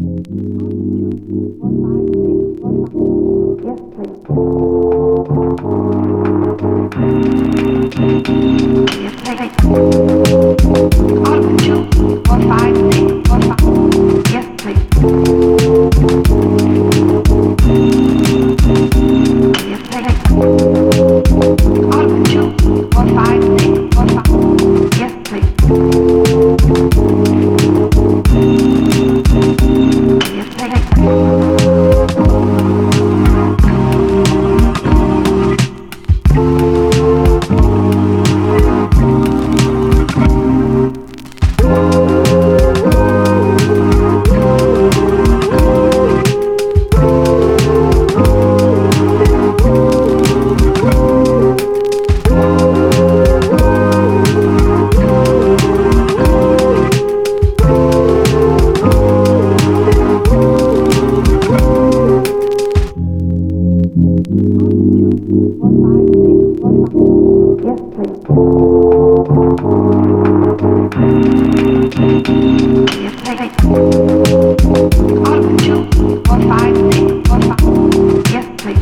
Yes, please. One, two, one, five, six, one, five. Yes, please.